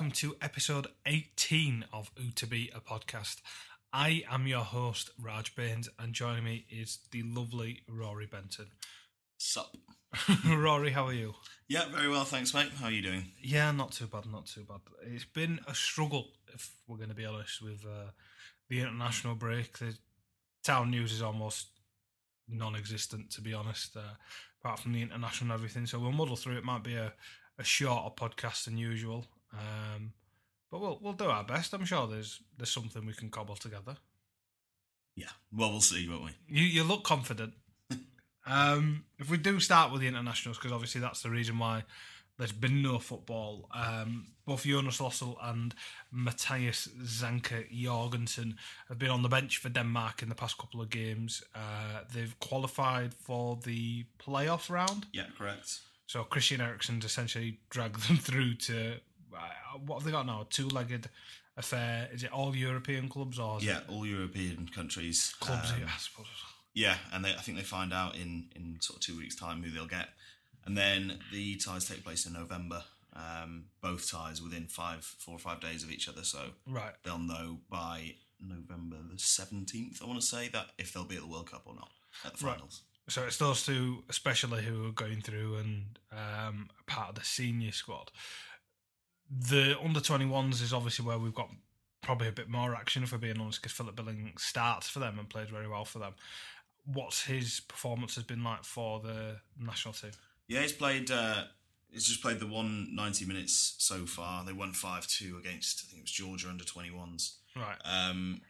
welcome to episode 18 of Ooh to Be a podcast. I am your host, Raj Bains, and joining me is the lovely Rory Benson. Sup? Rory, how are you? Yeah, very well, thanks, mate. How are you doing? Yeah, not too bad, not too bad. It's been a struggle, if we're going to be honest, with uh, the international break. The town news is almost non existent, to be honest, uh, apart from the international and everything. So we'll muddle through. It might be a, a shorter podcast than usual. Um, but we'll we'll do our best. I'm sure there's there's something we can cobble together. Yeah, well, we'll see, won't we? You you look confident. um, if we do start with the internationals, because obviously that's the reason why there's been no football. Um, both Jonas Lössl and Mathias Zanka Jorgensen have been on the bench for Denmark in the past couple of games. Uh, they've qualified for the playoff round. Yeah, correct. So Christian Eriksen's essentially dragged them through to what have they got now? A two-legged affair. Is it all European clubs or Yeah, it all European countries. clubs? Um, I suppose. yeah, and they, I think they find out in, in sort of two weeks' time who they'll get. And then the ties take place in November. Um, both ties within five, four or five days of each other. So Right. they'll know by November the 17th, I want to say, that if they'll be at the World Cup or not at the Right. finals. So it's those two, especially who are going through and um, part of the senior squad. The under 21s is obviously where we've got probably a bit more action, if we're being honest, because Philip Billing starts for them and plays very well for them. What's his performance has been like for the national team? Yeah, he's played. Uh, he's just played the one ninety minutes so far. They won five two against I think it was Georgia under 21s. Right. Um,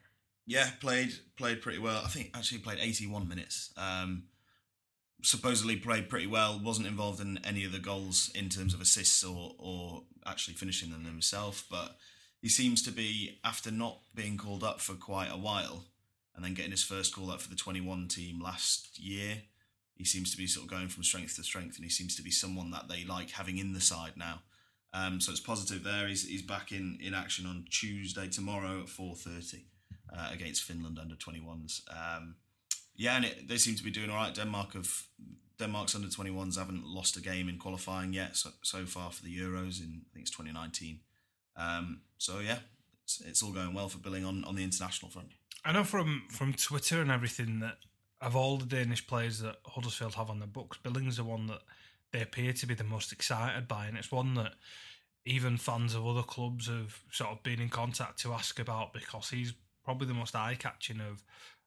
yeah, played played pretty well. I think actually played 81 minutes. Um, supposedly played pretty well. Wasn't involved in any of the goals in terms of assists or or actually finishing them himself. But he seems to be after not being called up for quite a while, and then getting his first call up for the 21 team last year. He seems to be sort of going from strength to strength, and he seems to be someone that they like having in the side now. Um, so it's positive there. He's, he's back in, in action on Tuesday tomorrow at four thirty uh, against Finland under twenty ones. Um, yeah, and it, they seem to be doing all right. Denmark have Denmark's under twenty ones haven't lost a game in qualifying yet so, so far for the Euros in I think it's twenty nineteen. Um, so yeah, it's, it's all going well for Billing on, on the international front. I know from from Twitter and everything that of all the Danish players that Huddersfield have on their books, Billings the one that they appear to be the most excited by, and it's one that even fans of other clubs have sort of been in contact to ask about because he's probably the most eye catching of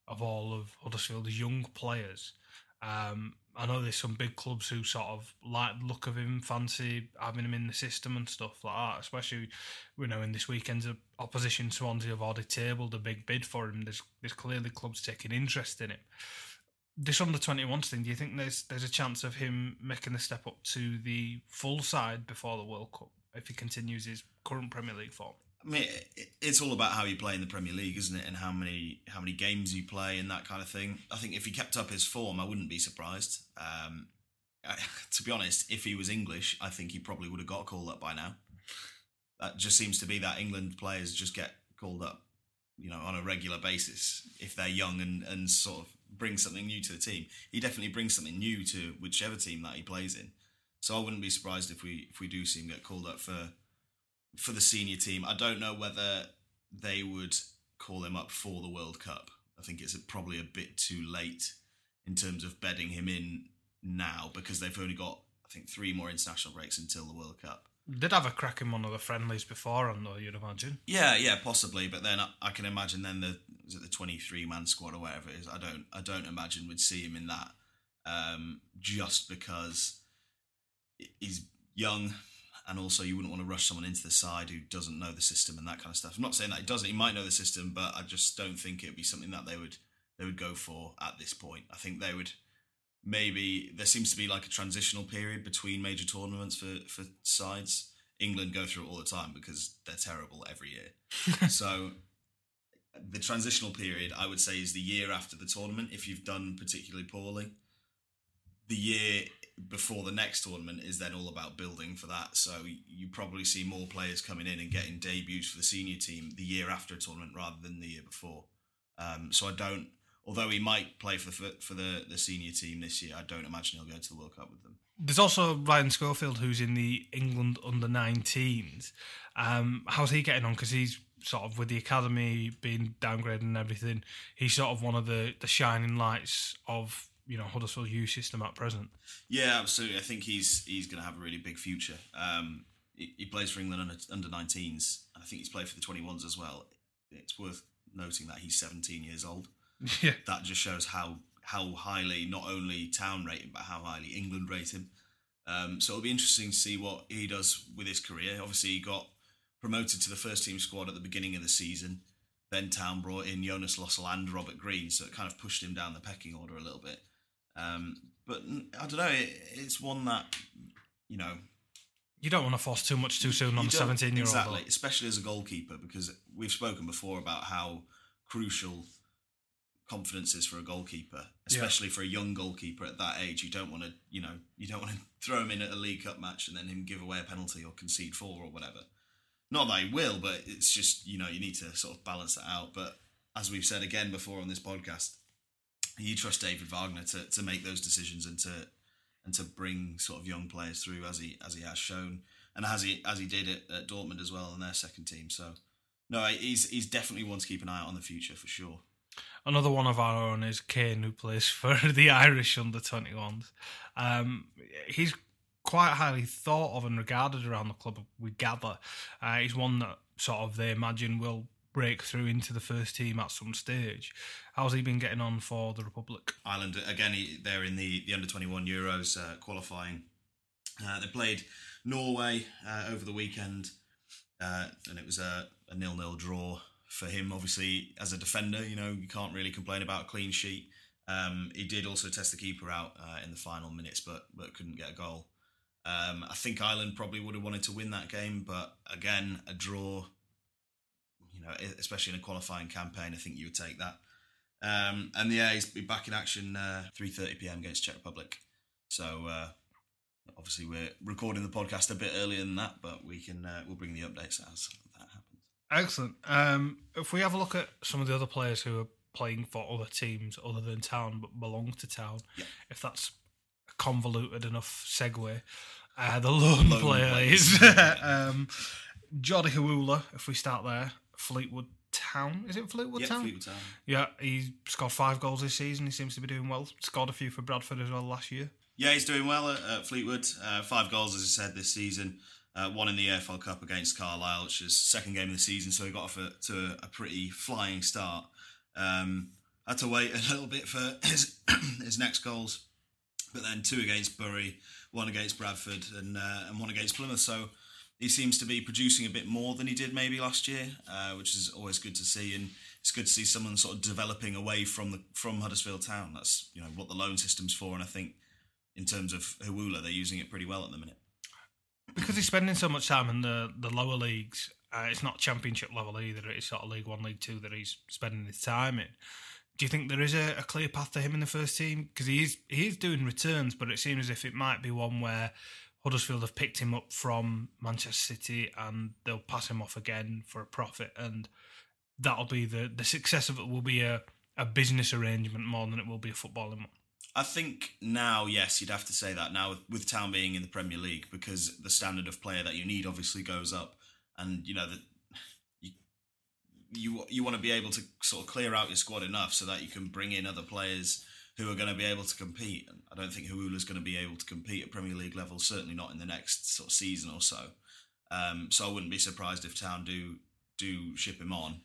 of all of Huddersfield's young players. Um, I know there's some big clubs who sort of like the look of him, fancy having him in the system and stuff like that. Especially, you know, in this weekend's opposition, Swansea have already tabled a big bid for him. There's there's clearly clubs taking interest in him. This under twenty one thing, do you think there's there's a chance of him making the step up to the full side before the World Cup if he continues his current Premier League form? I mean, it's all about how you play in the Premier League, isn't it? And how many how many games you play and that kind of thing. I think if he kept up his form, I wouldn't be surprised. Um, I, to be honest, if he was English, I think he probably would have got called up by now. That just seems to be that England players just get called up, you know, on a regular basis if they're young and, and sort of bring something new to the team. He definitely brings something new to whichever team that he plays in. So I wouldn't be surprised if we if we do see him get called up for for the senior team. I don't know whether they would call him up for the World Cup. I think it's probably a bit too late in terms of bedding him in now because they've only got I think three more international breaks until the World Cup. Did have a crack in one of the friendlies before, and though you'd imagine. Yeah, yeah, possibly. But then I, I can imagine then the is it the twenty three man squad or whatever it is. I don't I don't imagine we'd see him in that um, just because he's young and also you wouldn't want to rush someone into the side who doesn't know the system and that kind of stuff. I'm not saying that he doesn't. He might know the system, but I just don't think it would be something that they would they would go for at this point. I think they would maybe there seems to be like a transitional period between major tournaments for for sides. England go through it all the time because they're terrible every year. so the transitional period, I would say, is the year after the tournament. If you've done particularly poorly, the year before the next tournament is then all about building for that. So you probably see more players coming in and getting debuts for the senior team the year after a tournament rather than the year before. Um, so I don't although he might play for the for the, the senior team this year, I don't imagine he'll go to the World Cup with them. There's also Ryan Schofield, who's in the England under 19s. Um, how's he getting on? Because he's sort of with the academy being downgraded and everything. He's sort of one of the, the shining lights of you know Huddersfield youth system at present. Yeah, absolutely. I think he's he's going to have a really big future. Um, he, he, plays for England under, under 19s. I think he's played for the 21s as well. It's worth noting that he's 17 years old. Yeah, that just shows how how highly not only Town rate him, but how highly England rate him. Um, so it'll be interesting to see what he does with his career. Obviously, he got promoted to the first team squad at the beginning of the season. Then Town brought in Jonas Lössl and Robert Green, so it kind of pushed him down the pecking order a little bit. Um, but I don't know, it, it's one that, you know. You don't want to force too much too soon on a 17 year old. Exactly, especially as a goalkeeper, because we've spoken before about how crucial confidence is for a goalkeeper, especially yeah. for a young goalkeeper at that age. You don't want to, you know, you don't want to throw him in at a League Cup match and then him give away a penalty or concede four or whatever. Not that he will, but it's just you know you need to sort of balance that out. But as we've said again before on this podcast, you trust David Wagner to, to make those decisions and to and to bring sort of young players through as he as he has shown and as he as he did at, at Dortmund as well in their second team. So no, he's he's definitely one to keep an eye out on the future for sure. Another one of our own is Kane, who plays for the Irish under 21s. Um, he's quite highly thought of and regarded around the club, we gather. Uh, he's one that sort of they imagine will break through into the first team at some stage. How's he been getting on for the Republic? Ireland, again, they're in the, the under 21 Euros uh, qualifying. Uh, they played Norway uh, over the weekend, uh, and it was a, a nil nil draw for him. Obviously, as a defender, you know, you can't really complain about a clean sheet. Um, he did also test the keeper out uh, in the final minutes, but but couldn't get a goal. Um, I think Ireland probably would have wanted to win that game, but again, a draw. You know, especially in a qualifying campaign, I think you would take that. Um, and yeah, he's be back in action uh, three thirty PM against Czech Republic. So uh, obviously we're recording the podcast a bit earlier than that, but we can uh, we'll bring the updates as that happens. Excellent. Um, if we have a look at some of the other players who are playing for other teams other than Town but belong to Town, yeah. if that's convoluted enough segue. Uh, the lone, lone player is um, Jordy Hiwula, if we start there. Fleetwood Town. Is it Fleetwood yeah, Town? Fleetwood Town. Yeah, he scored five goals this season. He seems to be doing well. Scored a few for Bradford as well last year. Yeah, he's doing well at, at Fleetwood. Uh, five goals, as I said, this season. Uh, one in the EFL Cup against Carlisle, which is second game of the season, so he got off a, to a pretty flying start. Um, had to wait a little bit for his, his next goals but then two against Bury, one against Bradford, and uh, and one against Plymouth. So he seems to be producing a bit more than he did maybe last year, uh, which is always good to see. And it's good to see someone sort of developing away from the from Huddersfield Town. That's you know what the loan system's for, and I think in terms of Hiwula, they're using it pretty well at the minute. Because he's spending so much time in the the lower leagues, uh, it's not championship level either. It's sort of League One, League Two that he's spending his time in do you think there is a, a clear path to him in the first team? Because he is he is doing returns, but it seems as if it might be one where Huddersfield have picked him up from Manchester City and they'll pass him off again for a profit, and that'll be the the success of it will be a a business arrangement more than it will be a footballing one. I think now, yes, you'd have to say that now with, with Town being in the Premier League because the standard of player that you need obviously goes up, and you know the you you want to be able to sort of clear out your squad enough so that you can bring in other players who are going to be able to compete. And I don't think is going to be able to compete at Premier League level. Certainly not in the next sort of season or so. Um, so I wouldn't be surprised if Town do do ship him on.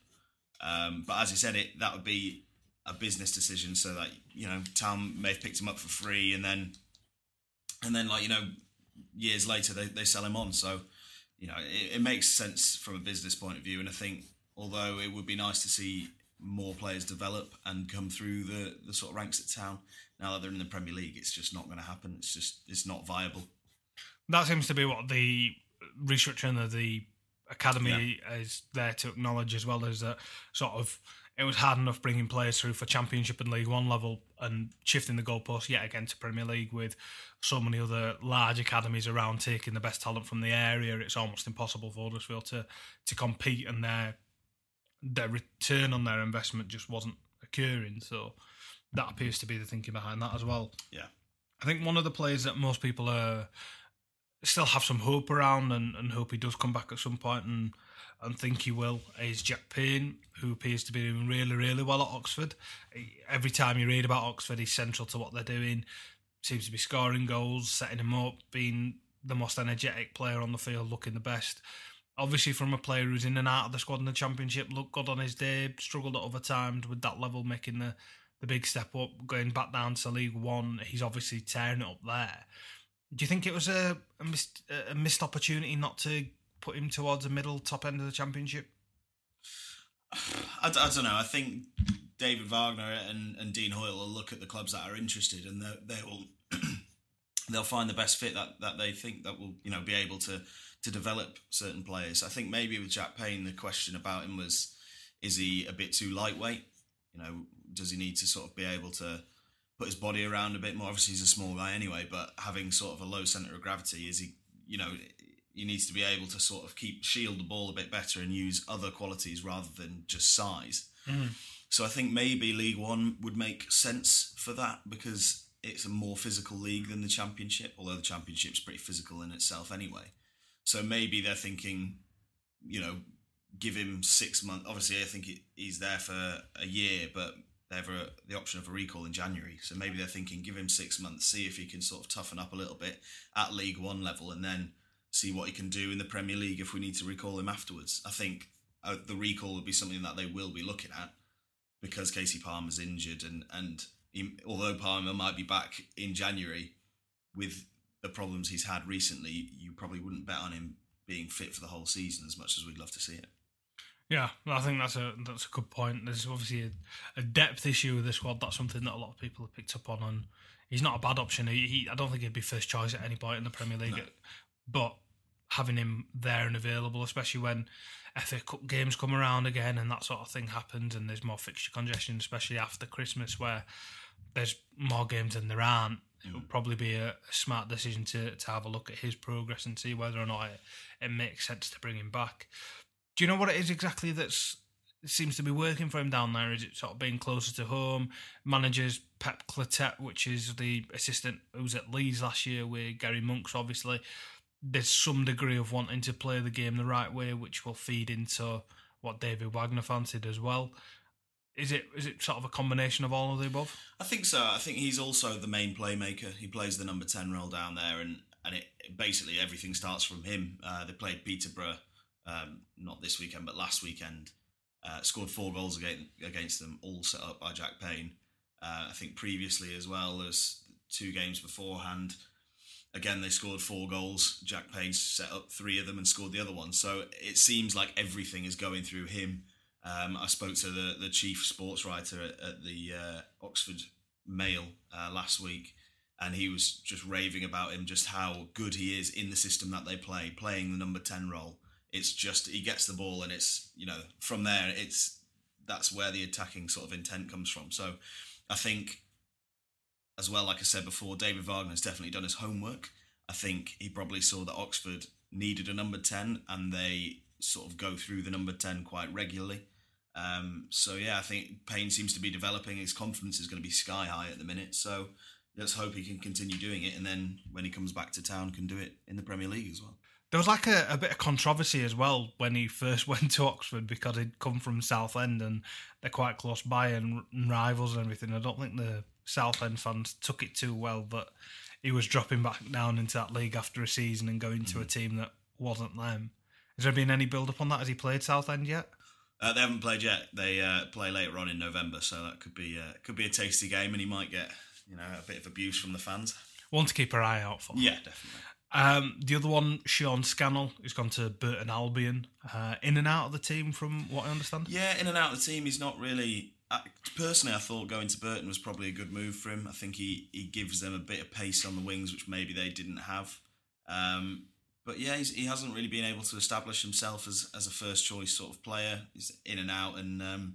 Um, but as you said, it that would be a business decision, so that you know Town may have picked him up for free, and then and then like you know years later they, they sell him on. So you know it, it makes sense from a business point of view, and I think Although it would be nice to see more players develop and come through the, the sort of ranks at town. Now that they're in the Premier League, it's just not going to happen. It's just it's not viable. That seems to be what the restructuring of the academy yeah. is there to acknowledge as well as that sort of it was hard enough bringing players through for Championship and League One level and shifting the goalpost yet again to Premier League with so many other large academies around taking the best talent from the area. It's almost impossible for Huddersfield to to compete, and their their return on their investment just wasn't occurring. So that appears to be the thinking behind that as well. Yeah. I think one of the players that most people are still have some hope around and, and hope he does come back at some point and and think he will is Jack Payne, who appears to be doing really, really well at Oxford. Every time you read about Oxford, he's central to what they're doing. Seems to be scoring goals, setting him up, being the most energetic player on the field, looking the best. Obviously, from a player who's in and out of the squad in the Championship, looked good on his day, struggled at other times with that level, making the, the big step up, going back down to League One. He's obviously tearing it up there. Do you think it was a, a, missed, a missed opportunity not to put him towards the middle top end of the championship? I, I don't know. I think David Wagner and, and Dean Hoyle will look at the clubs that are interested, and they, they will they'll find the best fit that, that they think that will you know be able to to develop certain players. I think maybe with Jack Payne, the question about him was, is he a bit too lightweight? You know, does he need to sort of be able to put his body around a bit more? Obviously, he's a small guy anyway, but having sort of a low center of gravity, is he? You know, he needs to be able to sort of keep shield the ball a bit better and use other qualities rather than just size. Mm. So I think maybe League One would make sense for that because it's a more physical league than the Championship, although the Championship's pretty physical in itself anyway. So maybe they're thinking, you know, give him six months. Obviously, I think he's there for a year, but they have a, the option of a recall in January. So maybe they're thinking, give him six months, see if he can sort of toughen up a little bit at League One level, and then see what he can do in the Premier League if we need to recall him afterwards. I think uh, the recall would be something that they will be looking at because Kasey Palmer's injured, and and he, although Palmer might be back in January with the problems he's had recently, you probably wouldn't bet on him being fit for the whole season as much as we'd love to see it. Yeah, I think that's a that's a good point. There's obviously a, a depth issue with the squad. That's something that a lot of people have picked up on, and he's not a bad option. He, he I don't think he'd be first choice at any point in the Premier League. No. But having him there and available, especially when FA Cup games come around again and that sort of thing happens, and there's more fixture congestion, especially after Christmas, where there's more games than there aren't. It would probably be a, smart decision to, to have a look at his progress and see whether or not it, it makes sense to bring him back. Do you know what it is exactly that's seems to be working for him down there? Is it sort of being closer to home? Managers Pep Clotet, which is the assistant who was at Leeds last year with Gary Monks, obviously there's some degree of wanting to play the game the right way, which will feed into what David Wagner fancied as well. Is it is it sort of a combination of all of the above? I think so. I think he's also the main playmaker. He plays the number ten role down there, and and it basically everything starts from him. Uh, they played Peterborough um, not this weekend, but last weekend. Uh, scored four goals against, against them, all set up by Jack Payne. Uh, I think previously as well as two games beforehand, Again, they scored four goals. Jack Payne set up three of them and scored the other one. So it seems like everything is going through him. Um, I spoke to the, the chief sports writer at, at the uh, Oxford Mail uh, last week, and he was just raving about him, just how good he is in the system that they play, playing the number 10 role. It's just, he gets the ball, and it's, you know, from there, it's that's where the attacking sort of intent comes from. So I think as well, like I said before, David Wagner has definitely done his homework. I think he probably saw that Oxford needed a number 10 and they sort of go through the number 10 quite regularly. Um, so, yeah, I think Payne seems to be developing. His confidence is going to be sky high at the minute. So, let's hope he can continue doing it. And then when he comes back to town, can do it in the Premier League as well. There was like a, a bit of controversy as well when he first went to Oxford because he'd come from Southend and they're quite close by and rivals and everything. I don't think the Southend fans took it too well that he was dropping back down into that league after a season and going to a team that wasn't them. Has there been any build up on that? Has he played Southend yet? Uh, they haven't played yet. They uh, play later on in November, so that could be uh, could be a tasty game, and he might get you know a bit of abuse from the fans. One to keep our eye out for. Yeah, definitely. Um, the other one, Sean Scannell, who's gone to Burton Albion, uh, in and out of the team, from what I understand. Yeah, in and out of the team. He's not really I, personally, I thought going to Burton was probably a good move for him. I think he, he gives them a bit of pace on the wings, which maybe they didn't have. Um, but yeah, he hasn't really been able to establish himself as, as a first choice sort of player. He's in and out, and um,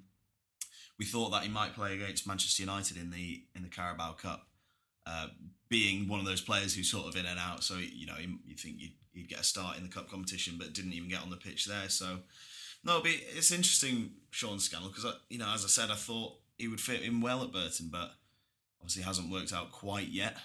we thought that he might play against Manchester United in the in the Carabao Cup, uh, being one of those players who's sort of in and out. So you know, you think you'd, you'd get a start in the cup competition, but didn't even get on the pitch there. So no, but it's interesting, Sean Scannell, because you know, as I said, I thought he would fit in well at Burton, but obviously hasn't worked out quite yet.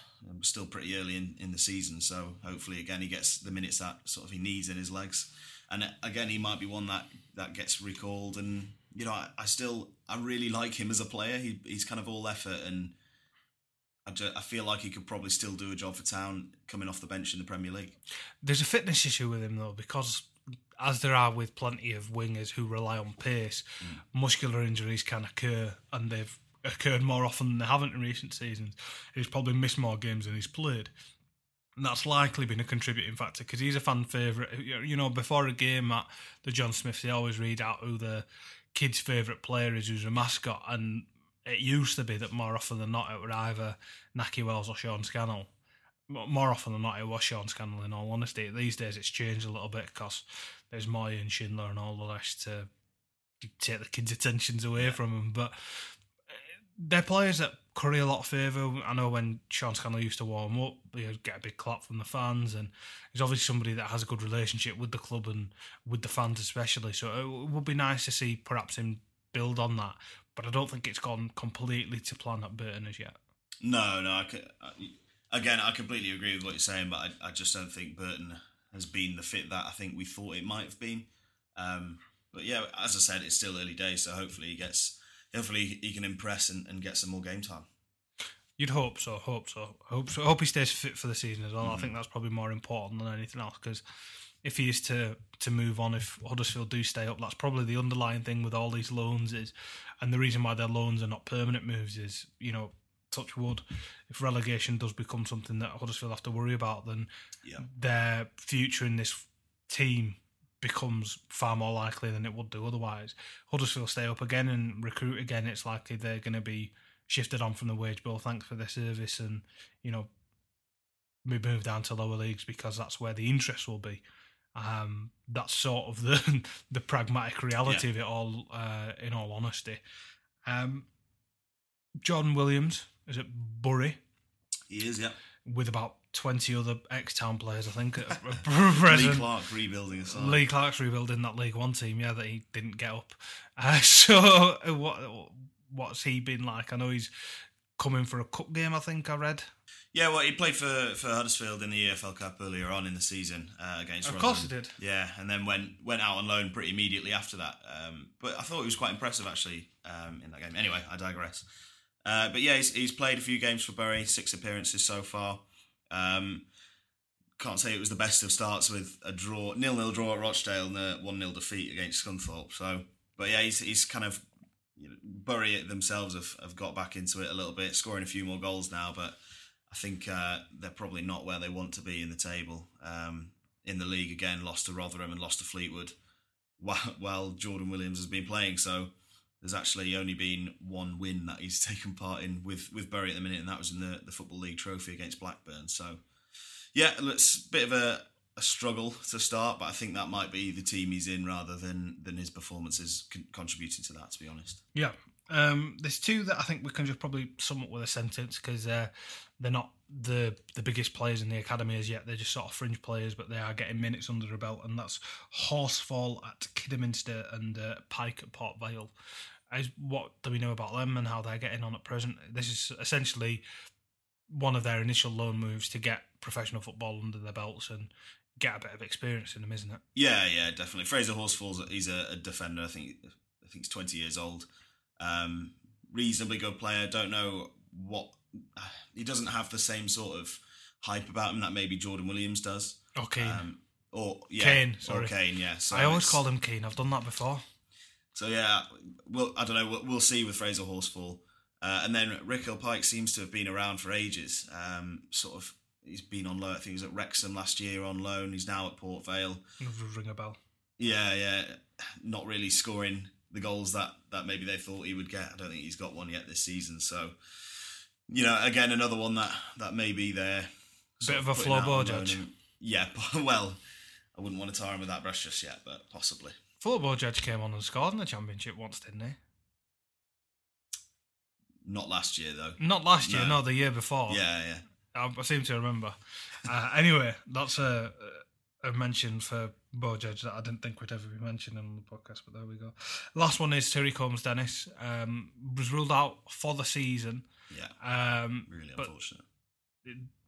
Still pretty early in, in the season, so hopefully again he gets the minutes that sort of he needs in his legs. And uh, again, he might be one that that gets recalled. And you know, I, I still I really like him as a player. He he's kind of all effort, and I, ju- I feel like he could probably still do a job for Town coming off the bench in the Premier League. There's a fitness issue with him though, because as there are with plenty of wingers who rely on pace, muscular injuries can occur, and they've occurred more often than they haven't in recent seasons. He's probably missed more games than he's played. And that's likely been a contributing factor because he's a fan favourite. You know, before a game at the John Smiths, they always read out who the kid's favourite player is, who's a mascot. And it used to be that more often than not, it were either Nahki Wells or Sean Scannell. More often than not, it was Sean Scannell, in all honesty. These days, it's changed a little bit because there's Mooy and Schindler and all the rest to take the kids' attentions away from them. But uh, they're players that curry a lot of favour. I know when Sean Scannell used to warm up, he'd get a big clap from the fans, and he's obviously somebody that has a good relationship with the club and with the fans especially. So uh, it would be nice to see perhaps him build on that. But I don't think it's gone completely to plan at Burton as yet. No, no. I could, I, again, I completely agree with what you're saying, but I, I just don't think Burton has been the fit that I think we thought it might have been. Um, but yeah, as I said, it's still early days, so hopefully he gets, hopefully he can impress and, and get some more game time. You'd hope so. Hope so. Hope so. Hope he stays fit for the season as well. I think that's probably more important than anything else because if he is to to move on, if Huddersfield do stay up, that's probably the underlying thing with all these loans is, and the reason why their loans are not permanent moves is, you know, touch wood, if relegation does become something that Huddersfield have to worry about, then Yeah. their future in this team becomes far more likely than it would do otherwise. Huddersfield stay up again and recruit again, it's likely they're going to be shifted on from the wage bill. Thanks for their service, and you know, we move down to lower leagues because that's where the interest will be. Um, that's sort of the the pragmatic reality of it all. Uh, in all honesty, um, Jordan Williams is it Bury He is, yeah. with about twenty other ex-town players, I think. Lee. Clark rebuilding a side. Lee Clark's rebuilding that League One team, yeah, that he didn't get up. Uh, so, uh, what what's he been like? I know he's coming for a cup game. I think I read. Yeah, well, he played for, for Huddersfield in the EFL Cup earlier on in the season uh, against. Of course he did. Yeah, and then went went out on loan pretty immediately after that. Um, but I thought he was quite impressive actually um, in that game. Anyway, I digress. Uh, but yeah, he's, he's played a few games for Bury, six appearances so far. Um, can't say it was the best of starts with a draw, nil nil draw at Rochdale and a one 0 defeat against Scunthorpe. So, but yeah, he's he's kind of you know, Bury themselves have, have got back into it a little bit, scoring a few more goals now. But I think uh, they're probably not where they want to be in the table. Um, in the league again, lost to Rotherham and lost to Fleetwood, while, while Jordan Williams has been playing. So there's actually only been one win that he's taken part in with with Bury at the minute, and that was in the the Football League Trophy against Blackburn. So yeah, it's a bit of a, a struggle to start, but I think that might be the team he's in rather than than his performances con- contributing to that. To be honest. Yeah. Um, there's two that I think we can just probably sum up with a sentence because uh, they're not the the biggest players in the academy as yet. They're just sort of fringe players, but they are getting minutes under their belt, and that's Horsfall at Kidderminster and uh, Pyke at Port Vale. As what do we know about them and how they're getting on at present? This is essentially one of their initial loan moves to get professional football under their belts and get a bit of experience in them, isn't it? Yeah, yeah, definitely. Fraser Horsfall's he's a, a defender. I think I think he's twenty years old. Um, reasonably good player. Don't know what he doesn't have the same sort of hype about him that maybe Jordan Williams does. Okay. Um, or yeah, Kane, or sorry. Kane. Yeah. So I always called him Kane. I've done that before. So yeah, well, I don't know. We'll, we'll see with Fraser Horsfall, uh, and then Rekeil Pyke seems to have been around for ages. Um, sort of, he's been on loan. I think he was at Wrexham last year on loan. He's now at Port Vale. Ring a bell. Yeah, yeah, not really scoring the goals that that maybe they thought he would get. I don't think he's got one yet this season. So, you know, again, another one that that may be there. Bit of a floorboard judge. Yeah, well, I wouldn't want to tar him with that brush just yet, but possibly. Floorboard judge came on and scored in the championship once, didn't he? Not last year though. Not last year, No. no, the year before. Yeah, yeah. I, I seem to remember. Uh, anyway, that's a a mention for Bo Judge that I didn't think would ever be mentioned on the podcast, but there we go. Last one is Tareiq Holmes-Dennis. Um, was ruled out for the season. Yeah, Um, really unfortunate.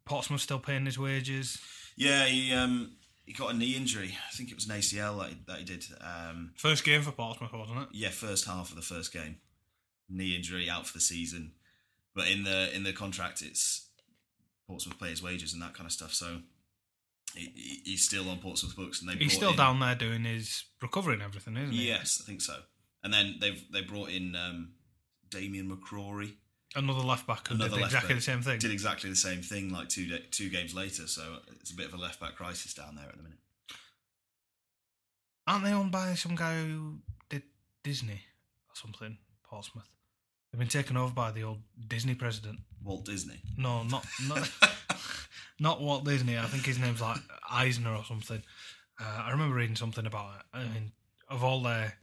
Portsmouth still paying his wages. Yeah, he um he got a knee injury. I think it was an ACL that he, that he did. Um, First game for Portsmouth, wasn't it? yeah, first half of the first game, knee injury out for the season. But in the in the contract, it's Portsmouth pay his wages and that kind of stuff. So he, he- he's still on Portsmouth books, and they He's still in- down there doing his recovery and everything, isn't he? Yes, I think so. And then they've they brought in um, Damien McCrory. Another left back who Another did left exactly back. the same thing. Did exactly the same thing like two two games later. So it's a bit of a left back crisis down there at the minute. Aren't they owned by some guy who did Disney or something? Portsmouth. They've been taken over by the old Disney president. Walt Disney. No, not not not Walt Disney. I think his name's like Eisner or something. Uh, I remember reading something about it. I mean, of all their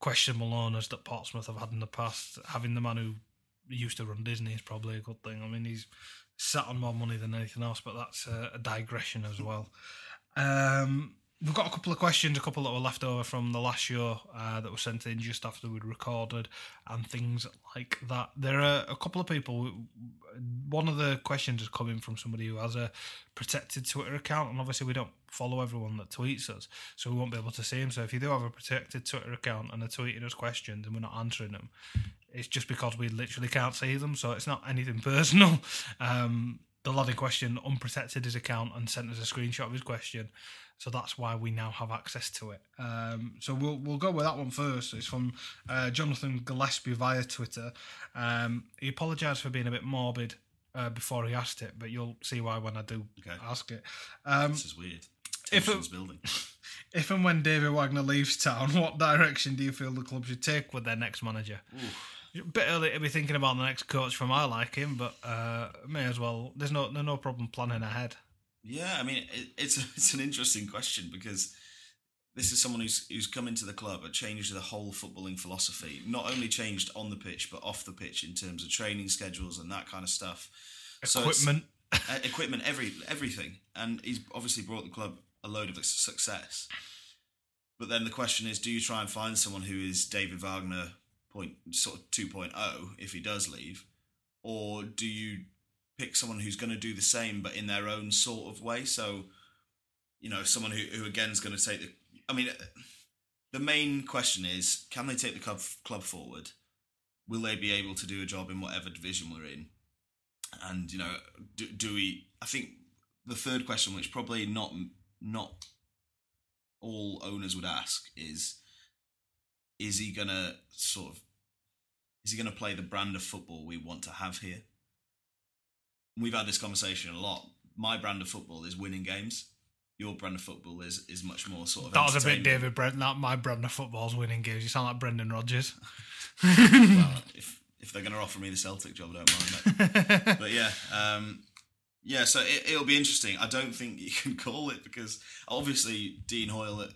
questionable owners that Portsmouth have had in the past, having the man who used to run Disney is probably a good thing. I mean, he's sat on more money than anything else, but that's a, a digression as well. Um, we've got a couple of questions, a couple that were left over from the last show uh, that were sent in just after we'd recorded, and things like that. There are a couple of people. One of the questions is coming from somebody who has a protected Twitter account, and obviously we don't follow everyone that tweets us, so we won't be able to see them. So if you do have a protected Twitter account and are tweeting us questions and we're not answering them, it's just because we literally can't see them. So it's not anything personal. Um, the lad in question unprotected his account and sent us a screenshot of his question. So that's why we now have access to it. Um, so we'll we'll go with that one first. It's from uh, Jonathan Gillespie via Twitter. Um, he apologised for being a bit morbid uh, before he asked it, but you'll see why when I do Okay. ask it. Um, This is weird. If building. if and when David Wagner leaves town, what direction do you feel the club should take with their next manager? Bit early to be thinking about the next coach from I like him, but uh, may as well. There's no there's no problem planning ahead. Yeah, I mean, it, it's it's an interesting question because this is someone who's who's come into the club and changed the whole footballing philosophy. Not only changed on the pitch, but off the pitch in terms of training schedules and that kind of stuff. So Equipment. uh, equipment, every everything, and he's obviously brought the club a load of success. But then the question is, do you try and find someone who is David Wagner point sort of 2.0 if he does leave, or do you pick someone who's going to do the same but in their own sort of way? So, you know, someone who who again is going to take the. I mean, the main question is, can they take the club club forward? Will they be able to do a job in whatever division we're in? and you know do, do we i think the third question which probably not not all owners would ask is is he gonna sort of is he gonna play the brand of football we want to have here we've had this conversation a lot my brand of football is winning games your brand of football is is much more sort of That was a bit. David Brent. That my brand of football's winning games. You sound like Brendan Rodgers. well, if if they're going to offer me the Celtic job, I don't mind that. but yeah, um, yeah. So it, it'll be interesting. I don't think you can call it because obviously Dean Hoyle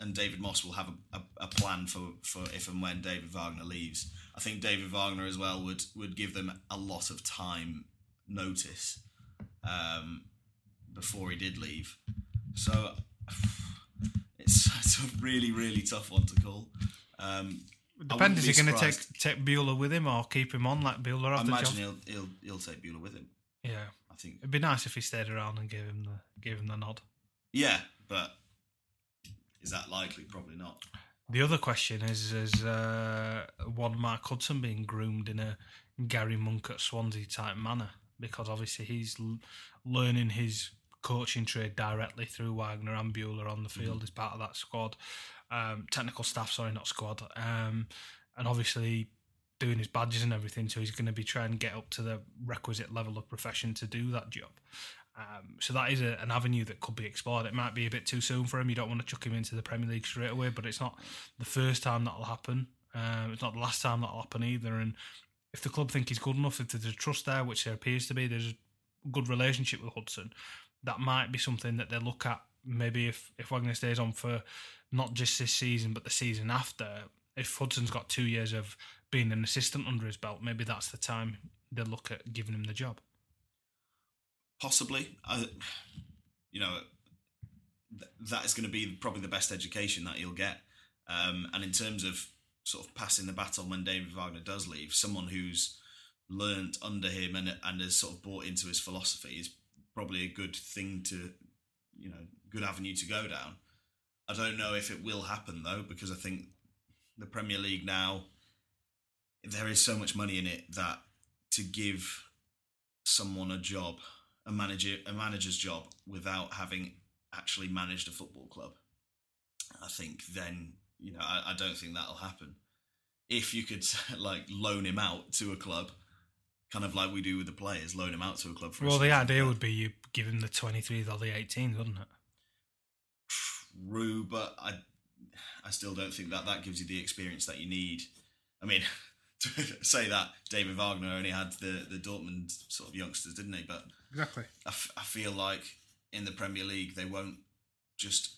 and David Moss will have a, a, a plan for, for if and when David Wagner leaves. I think David Wagner as well would would give them a lot of time notice um, before he did leave. So it's it's a really really tough one to call. Um, Depends. Is he going to take take Bühler with him or keep him on? Let Bühler I imagine he'll he'll he'll take Bühler with him. Yeah, I think. it'd be nice if he stayed around and gave him the gave him the nod. Yeah, but is that likely? Probably not. The other question is is uh, one Mark Hudson being groomed in a Gary Monk at Swansea type manner because obviously he's l- learning his coaching trade directly through Wagner and Bühler on the field as part of that squad, um, technical staff. Sorry, not squad. Um, and obviously doing his badges and everything, so he's going to be trying to get up to the requisite level of profession to do that job. Um, so that is a, an avenue that could be explored. It might be a bit too soon for him. You don't want to chuck him into the Premier League straight away, but it's not the first time that'll happen. Um, it's not the last time that'll happen either. And if the club think he's good enough, if there's a trust there, which there appears to be, there's a good relationship with Hudson. That might be something that they look at. Maybe if if Wagner stays on for not just this season but the season after, if Hudson's got two years of being an assistant under his belt, maybe that's the time they look at giving him the job. Possibly. You know, th- that is going to be probably the best education that he'll get. Um, and in terms of sort of passing the baton when David Wagner does leave, someone who's learnt under him and and has sort of bought into his philosophy is probably a good thing to, you know, good avenue to go down. I don't know if it will happen though, because I think the Premier League now there is so much money in it that to give someone a job, a manager, a manager's job, without having actually managed a football club, I think then you know I, I don't think that'll happen. If you could like loan him out to a club, kind of like we do with the players, loan him out to a club. For a Well, the idea would be you give him the 23s or the 18s, wouldn't it? true, but I I still don't think that that gives you the experience that you need. I mean, say that David Wagner only had the the Dortmund sort of youngsters, didn't he? But Exactly. I, f- I feel like in the Premier League they won't just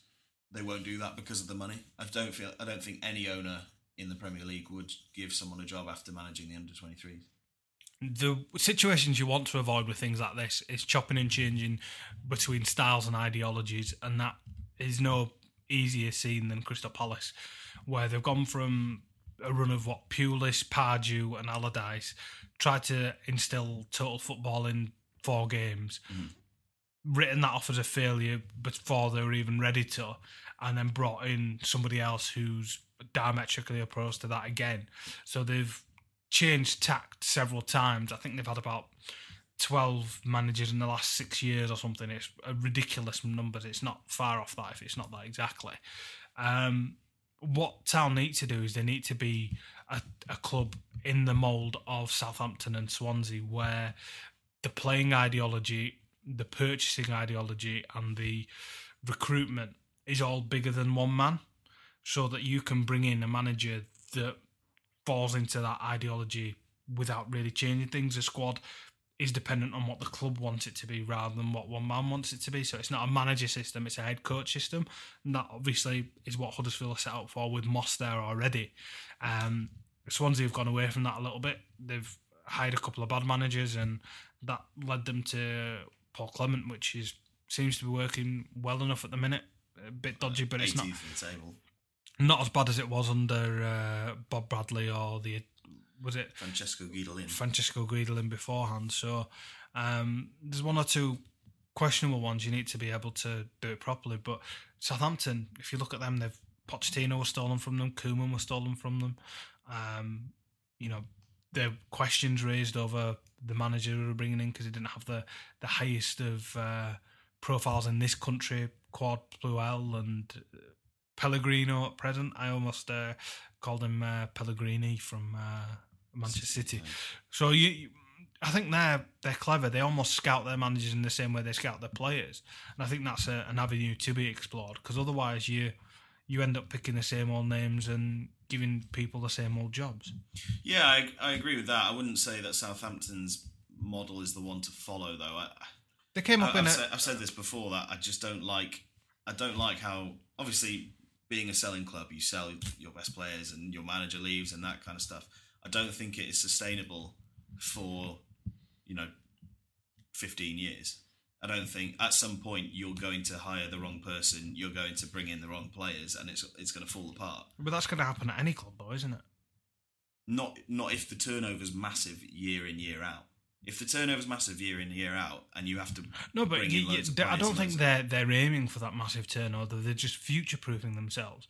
they won't do that because of the money. I don't feel I don't think any owner in the Premier League would give someone a job after managing the under 23s. the situations you want to avoid with things like this is chopping and changing between styles and ideologies, and that is no easier seen than Crystal Palace, where they've gone from a run of what Pulis, Pardew, and Allardyce tried to instill total football in four games, written that off as a failure before they were even ready to, and then brought in somebody else who's diametrically opposed to that again. So they've changed tact several times. I think they've had about 12 managers in the last six years or something. It's a ridiculous number. It's not far off that if it's not that exactly. Um, what Town need to do is they need to be a, a club in the mould of Southampton and Swansea where the playing ideology, the purchasing ideology, and the recruitment is all bigger than one man so that you can bring in a manager that falls into that ideology without really changing things. The squad is dependent on what the club wants it to be rather than what one man wants it to be. So it's not a manager system, it's a head coach system. And that obviously is what Huddersfield are set up for with Moss there already. Um, Swansea have gone away from that a little bit. They've hired a couple of bad managers and that led them to Paul Clement, which is seems to be working well enough at the minute. A bit dodgy, but it's not not as bad as it was under uh, Bob Bradley or the was it Francesco Guidolin. Francesco Guidolin beforehand. So um, there's one or two questionable ones. You need to be able to do it properly. But Southampton, if you look at them, they've Pochettino was stolen from them. Koeman was stolen from them. Um, you know, there questions raised over the manager who were bringing in because he didn't have the the highest of uh, profiles in this country. Claude Puel and uh, Pellegrino at present. I almost uh, called him uh, Pellegrini from uh, Manchester City. So you, I think they're they're clever. They almost scout their managers in the same way they scout their players, and I think that's a, an avenue to be explored. Because otherwise, you you end up picking the same old names and giving people the same old jobs. Yeah, I, I agree with that. I wouldn't say that Southampton's model is the one to follow, though. I, They came I, up in I've, a said, I've said this before that I just don't like. I don't like how obviously being a selling club, you sell your best players and your manager leaves and that kind of stuff. I don't think it is sustainable for you know fifteen years. I don't think at some point you're going to hire the wrong person. You're going to bring in the wrong players, and it's it's going to fall apart. but that's going to happen at any club, though, isn't it? Not not if the turnover's massive year in year out. If the turnover's massive year in year out, and you have to No, but you, you, I don't think they're they're aiming for that massive turnover. They're just future proofing themselves.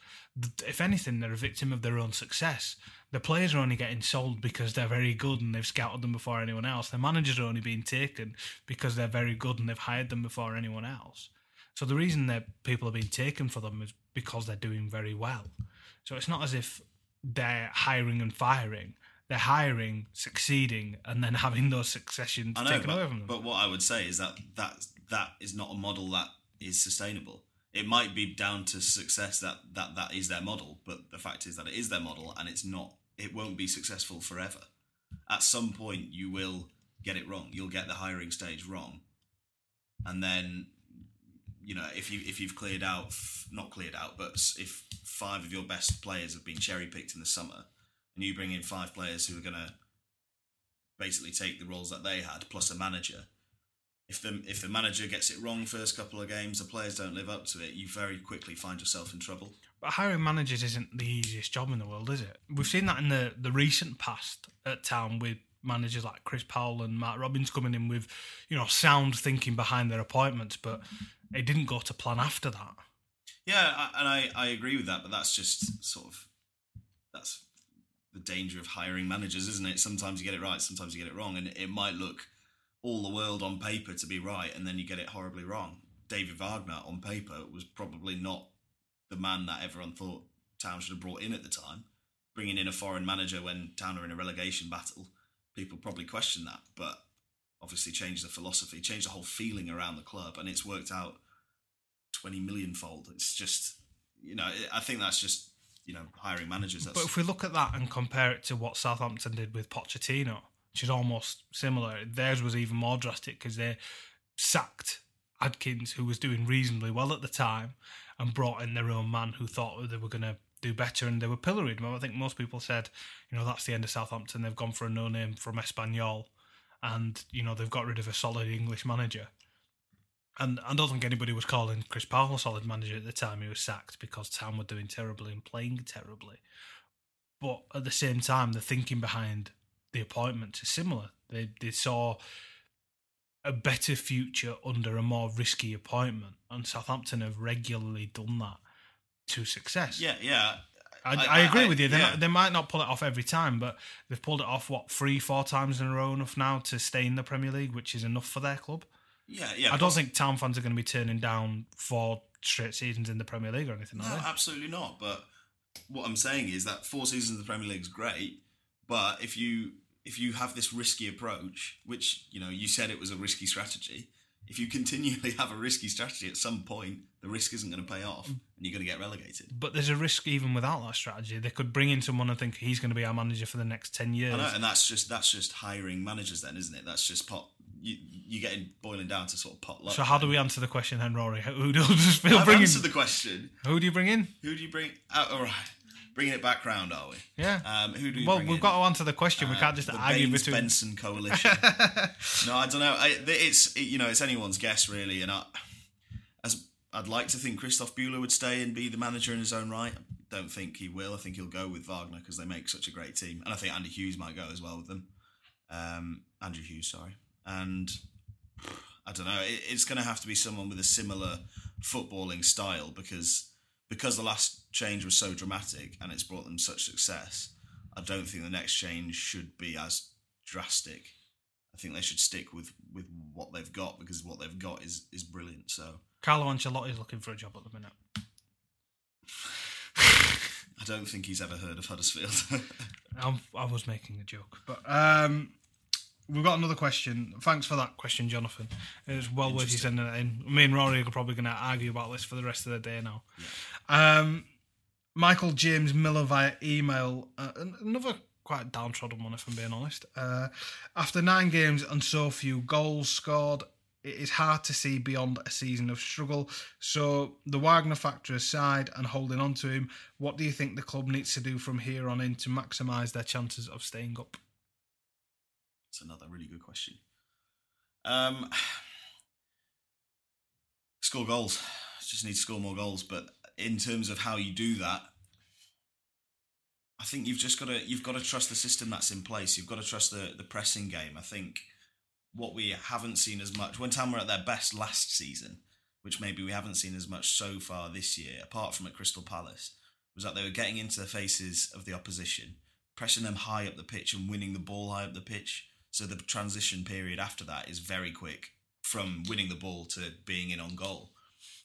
If anything, they're a victim of their own success. The players are only getting sold because they're very good and they've scouted them before anyone else. The managers are only being taken because they're very good and they've hired them before anyone else. So the reason that people are being taken for them is because they're doing very well. So it's not as if they're hiring and firing. They're hiring, succeeding, and then having those successions know, taken away from them. but what I would say is that that that is not a model that is sustainable. It might be down to success that that that is their model, but the fact is that it is their model, and it's not. It won't be successful forever. At some point, you will get it wrong. You'll get the hiring stage wrong, and then you know if you if you've cleared out not cleared out, but if five of your best players have been cherry picked in the summer, and you bring in five players who are going to basically take the roles that they had plus a manager if the if the manager gets it wrong first couple of games, the players don't live up to it, you very quickly find yourself in trouble. But hiring managers isn't the easiest job in the world, is it? We've seen that in the, the recent past at Town with managers like Chris Powell and Mark Robins coming in with, you know, sound thinking behind their appointments, but it didn't go to plan after that. Yeah, I, and I, I agree with that, but that's just sort of that's the danger of hiring managers, isn't it? Sometimes you get it right, sometimes you get it wrong, and it might look all the world on paper to be right, and then you get it horribly wrong. David Wagner on paper was probably not the man that everyone thought Town should have brought in at the time. Bringing in a foreign manager when Town are in a relegation battle, people probably question that, but obviously changed the philosophy, changed the whole feeling around the club, and it's worked out 20 million fold. It's just, you know, I think that's just, you know, hiring managers. That's, But if we look at that and compare it to what Southampton did with Pochettino, which is almost similar, theirs was even more drastic because they sacked Adkins, who was doing reasonably well at the time, and brought in their own man who thought they were going to do better and they were pilloried. Well, I think most people said, you know, that's the end of Southampton. They've gone for a no name from Espanyol and, you know, they've got rid of a solid English manager. And I don't think anybody was calling Chris Powell a solid manager at the time he was sacked because Town were doing terribly and playing terribly. But at the same time, the thinking behind the appointment is similar. They they saw a better future under a more risky appointment, and Southampton have regularly done that to success. yeah, yeah. I, I- I, agree I- with you. Yeah. not, they might not pull it off every time, but they've pulled it off what three, four times in a row enough now to stay in the Premier League, which is enough for their club. Yeah, yeah. I don't think town fans are going to be turning down four straight seasons in the Premier League or anything No, like that. absolutely not. But what I'm saying is that four seasons of the Premier League is great, but if you if you have this risky approach, which you know you said it was a risky strategy, if you continually have a risky strategy, at some point the risk isn't going to pay off, mm. and you're going to get relegated. But there's a risk even without that strategy. They could bring in someone and think he's going to be our manager for the next ten years. I know, and that's just that's just hiring managers, then, isn't it? That's just pot. You you getting boiling down to sort of pot luck. So how do we answer the question then, Rory? Who does Phil I've bring in? answered the question. Who do you bring in? Who do you bring? Uh, all right, bringing it back round, are we? Yeah. Um, who do you well, bring we've in? got to answer the question. we Uh, can't just the argue Bains between. Benson coalition. no, I don't know. I, it's it, you know it's anyone's guess really, and I, as I'd like to think Christoph Bühler would stay and be the manager in his own right. I don't think he will. I think he'll go with Wagner because they make such a great team, and I think Andy Hughes might go as well with them. Um, Andrew Hughes, sorry, and I don't know. It, it's going to have to be someone with a similar footballing style because because the last change was so dramatic and it's brought them such success. I don't think the next change should be as drastic. I think they should stick with, with what they've got because what they've got is is brilliant. So Carlo Ancelotti is looking for a job at the minute. I don't think he's ever heard of Huddersfield. I'm, I was making a joke, but um, we've got another question. Thanks for that question, Jonathan. It's well worth you sending it in. Me and Rory are probably going to argue about this for the rest of the day now. Um, Michael James Miller via email. Uh, another quite downtrodden one, if I'm being honest. Uh, after nine games and so few goals scored, it is hard to see beyond a season of struggle. So, the Wagner factor aside and holding on to him, what do you think the club needs to do from here on in to maximise their chances of staying up? It's another really good question. Um, score goals. Just need to score more goals. But in terms of how you do that, I think you've just got to you've got to trust the system that's in place. You've got to trust the the pressing game. I think what we haven't seen as much when Town were at their best last season, which maybe we haven't seen as much so far this year, apart from at Crystal Palace, was that they were getting into the faces of the opposition, pressing them high up the pitch and winning the ball high up the pitch. So the transition period after that is very quick from winning the ball to being in on goal.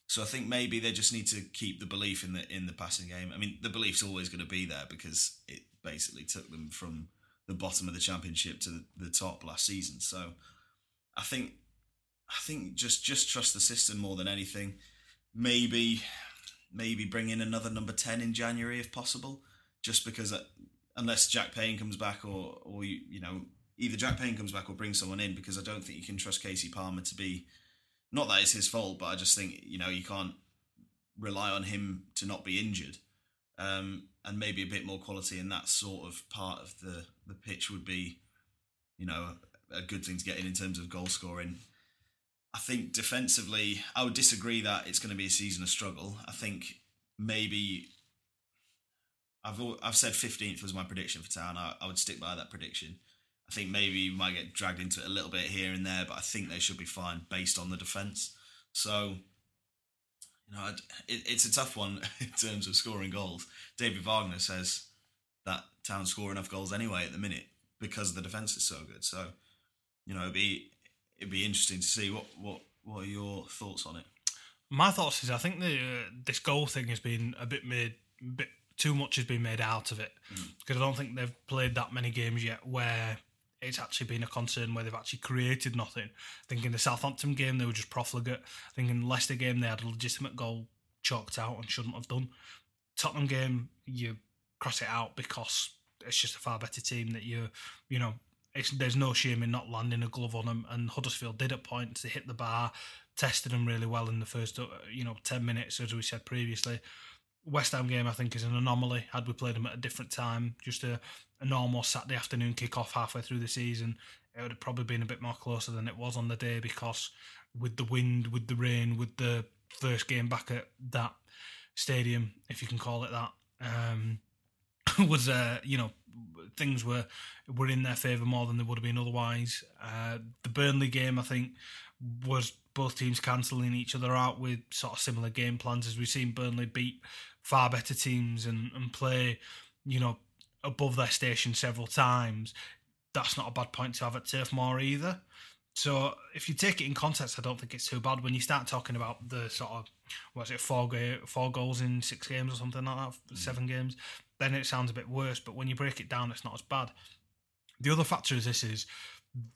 So I think maybe they just need to keep the belief in the in the passing game. I mean, the belief's always going to be there because it basically took them from the bottom of the championship to the, top last season. So I think I think just just trust the system more than anything. Maybe maybe bring in another number ten in January if possible, just because uh, unless Jack Payne comes back or or you, you know either Jack Payne comes back or bring someone in because I don't think you can trust Casey Palmer to be. Not that it's his fault, but I just think you know you can't rely on him to not be injured. Um, and maybe a bit more quality in that sort of part of the, the pitch would be, you know, a, a good thing to get in in terms of goal scoring. I think defensively, I would disagree that it's going to be a season of struggle. I think maybe I've I've said 15th was my prediction for Town. I, I would stick by that prediction. I think maybe you might get dragged into it a little bit here and there, but I think they should be fine based on the defence. So, you know, it, it's a tough one in terms of scoring goals. David Wagner says that Town score enough goals anyway at the minute because the defence is so good. So, you know, it'd be it'd be interesting to see what what what are your thoughts on it. My thoughts is I think the uh, this goal thing has been a bit made, bit too much has been made out of it because mm. I don't think they've played that many games yet where it's actually been a concern where they've actually created nothing. I think in the Southampton game they were just profligate. I think in the Leicester game they had a legitimate goal chalked out and shouldn't have done. Tottenham game you cross it out because it's just a far better team that you you know there's no shame in not landing a glove on them and Huddersfield did at points they hit the bar tested them really well in the first uh, you know 10 minutes as we said previously West Ham game I think is an anomaly had we played them at a different time just a, a normal Saturday afternoon kick off halfway through the season it would have probably been a bit more closer than it was on the day because with the wind with the rain with the first game back at that stadium if you can call it that um, was uh, you know things were were in their favour more than they would have been otherwise. Uh, the Burnley game, I think, was both teams cancelling each other out with sort of similar game plans as we've seen Burnley beat far better teams and, and play, you know, above their station several times. That's not a bad point to have at Turf Moor either. So if you take it in context, I don't think it's too bad. When you start talking about the sort of what's it four ga- four goals in six games or something like that, mm. seven games, then it sounds a bit worse. But when you break it down, it's not as bad. The other factor is this is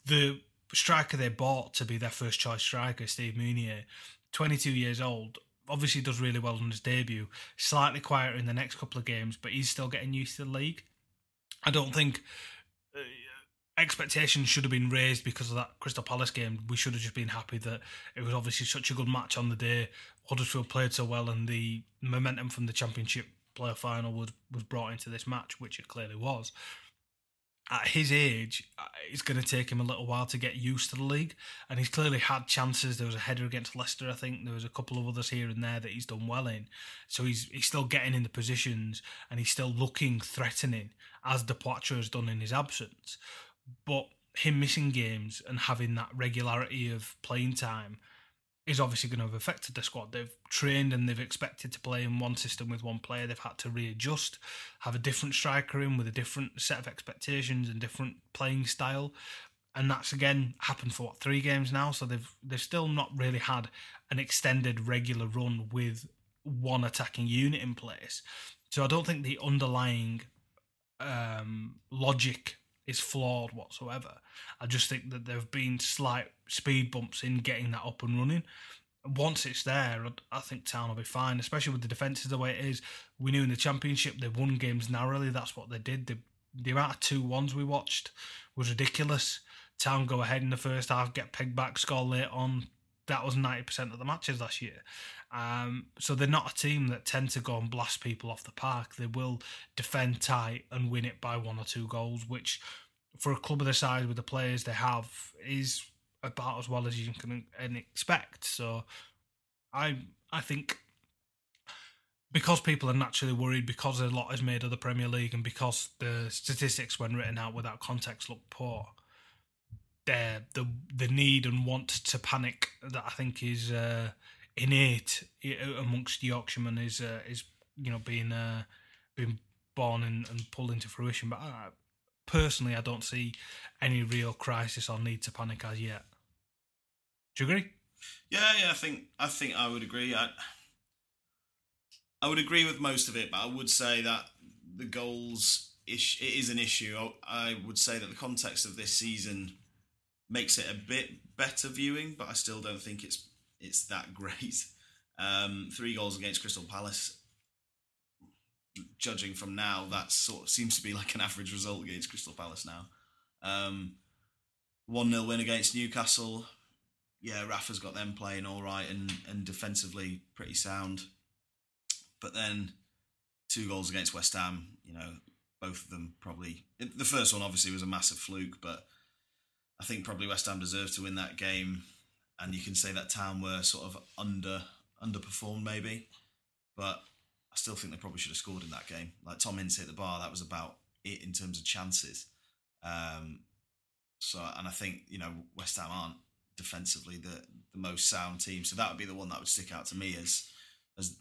the striker they bought to be their first choice striker, Steve Mounié, 22 years old, obviously does really well on his debut. Slightly quieter in the next couple of games, but he's still getting used to the league. I don't think uh, expectations should have been raised because of that Crystal Palace game. We should have just been happy that it was obviously such a good match on the day. Huddersfield played so well, and the momentum from the Championship player final was was brought into this match, which it clearly was. At his age, uh, it's going to take him a little while to get used to the league, and he's clearly had chances. There was a header against Leicester, I think. There was a couple of others here and there that he's done well in. So he's he's still getting in the positions, and he's still looking threatening, as Depoitre has done in his absence. But him missing games and having that regularity of playing time is obviously going to have affected the squad. They've trained and they've expected to play in one system with one player. They've had to readjust, have a different striker in with a different set of expectations and different playing style. And that's again happened for what three games now. So they've they've still not really had an extended regular run with one attacking unit in place. So I don't think the underlying um, logic is flawed whatsoever. I just think that there have been slight speed bumps in getting that up and running. Once it's there, I think Town will be fine, especially with the defences the way it is. We knew in the Championship they won games narrowly. That's what they did. The, the amount of two ones we watched was ridiculous. Town go ahead in the first half, get pegged back, score late on. That was 90% of the matches last year. Um, so they're not a team that tend to go and blast people off the park. They will defend tight and win it by one or two goals, which for a club of the size with the players they have is about as well as you can expect. So I I think because people are naturally worried because a lot is made of the Premier League and because the statistics when written out without context look poor, there the the need and want to panic that I think is uh, innate amongst Yorkshiremen is uh, is you know being uh, being born and, and pulled into fruition. But I, personally, I don't see any real crisis or need to panic as yet. Do you agree? Yeah, yeah. I think I think I would agree. I I would agree with most of it, but I would say that the goals ish, it is an issue. I would say that the context of this season makes it a bit better viewing, but I still don't think it's it's that great. Um, three goals against Crystal Palace. Judging from now, that sort of seems to be like an average result against Crystal Palace now. Um, one 0 win against Newcastle yeah, Rafa's got them playing all right and, and defensively pretty sound. But then two goals against West Ham, you know, both of them probably. The first one obviously was a massive fluke, but I think probably West Ham deserved to win that game. and you can say that Town were sort of under underperformed maybe, but I still think they probably should have scored in that game. Like Tom Ince hit the bar, that was about it in terms of chances. Um, so, and I think you know West Ham aren't defensively the the most sound team, so that would be the one that would stick out to me as as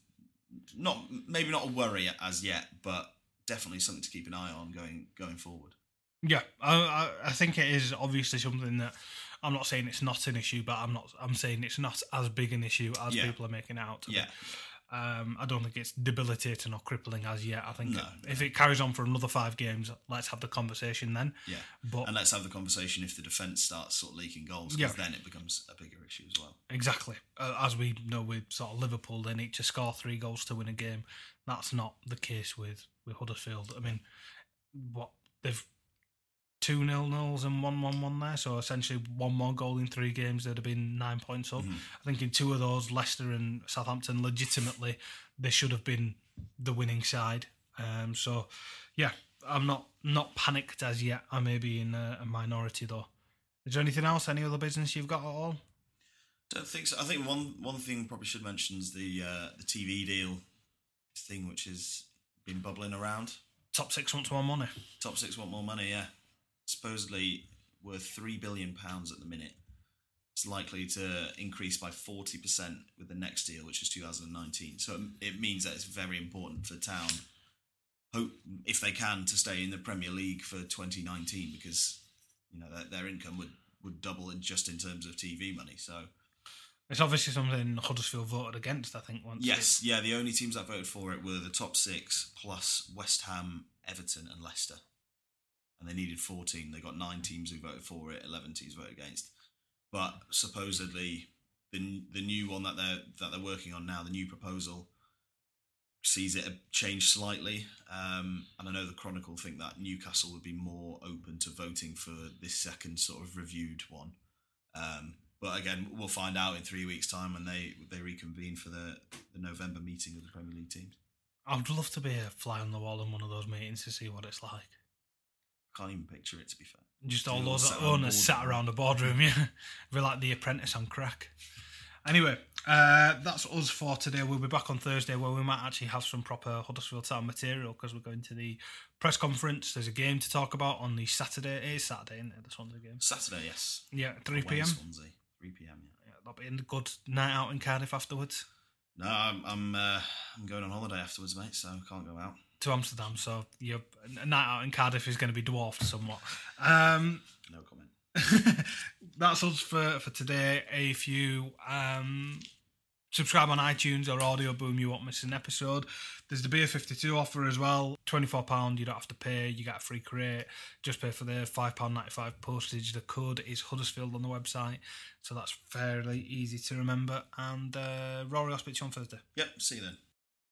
not maybe not a worry as yet, but definitely something to keep an eye on going going forward. Yeah, I, I, think it is obviously something that I'm not saying it's not an issue, but I'm not. I'm saying it's not as big an issue as Yeah. people are making it out. Yeah, Um, I don't think it's debilitating or crippling as yet. I think No, if it carries on for another five games, let's have the conversation then. yeah. But And let's have the conversation if the defense starts sort of leaking goals, because Yeah. then it becomes a bigger issue as well. exactly, uh, as we know with sort of Liverpool, they need to score three goals to win a game. That's not the case with with Huddersfield. I mean, what they've two nil nils and one one one there, so essentially one more goal in three games, there'd have been nine points up. I think in two of those, Leicester and Southampton, legitimately, they should have been the winning side. Um, so, yeah, I'm not not panicked as yet. I may be in a, a minority though. Is there anything else? Any other business you've got at all? Don't think so. I think one one thing probably should mention is the uh, the TV deal thing, which has been bubbling around. Top six wants more money. Top six want more money, yeah. Supposedly worth three billion pounds at the minute. It's likely to increase by forty percent with the next deal, which is 2019. So it- it means that it's very important for Town, hope if they can, to stay in the Premier League for 2019 because you know their, their income would would double in just in terms of TV money. So It's obviously something Huddersfield voted against. I think once. yes, yeah, the only teams that voted for it were the top six plus West Ham, Everton, and Leicester. And they needed 14. They got nine teams who voted for it, 11 teams voted against. But supposedly, the the new one that they're that they're working on now, the new proposal, sees it change slightly. Um, and I know the Chronicle think that Newcastle would be more open to voting for this second sort of reviewed one. Um, but again, we'll find out in three weeks' time when they they reconvene for the, the November meeting of the Premier League teams. I'd love to be a fly on the wall in one of those meetings to see what it's like. Can't even picture it to be fair. Just all those sat owners sat around the boardroom, yeah. We're like the apprentice on crack. Anyway, uh, that's us for today. We'll be back on Thursday where we might actually have some proper Huddersfield Town material because we're going to the press conference. There's a game to talk about on the Saturday. It is Saturday, isn't it? The Swansea game. Saturday, yes. Yeah, 3 p.m. Swansea, three pm. Yeah. Yeah, that'll be a good night out in Cardiff afterwards No, I'm I'm, uh, I'm going on holiday afterwards, mate. So I can't go out. To Amsterdam. So your a night out in Cardiff is going to be dwarfed somewhat. Um, No comment. that's us for, for today. If you um, subscribe on iTunes or Audio Boom, you won't miss an episode. There's the Beer 52 offer as well. £24, you don't have to pay. You get a free crate. Just pay for the £5.95 postage. The code is Huddersfield on the website. So that's fairly easy to remember. And uh, Rory, I'll speak to you on Thursday. Yep. See you then.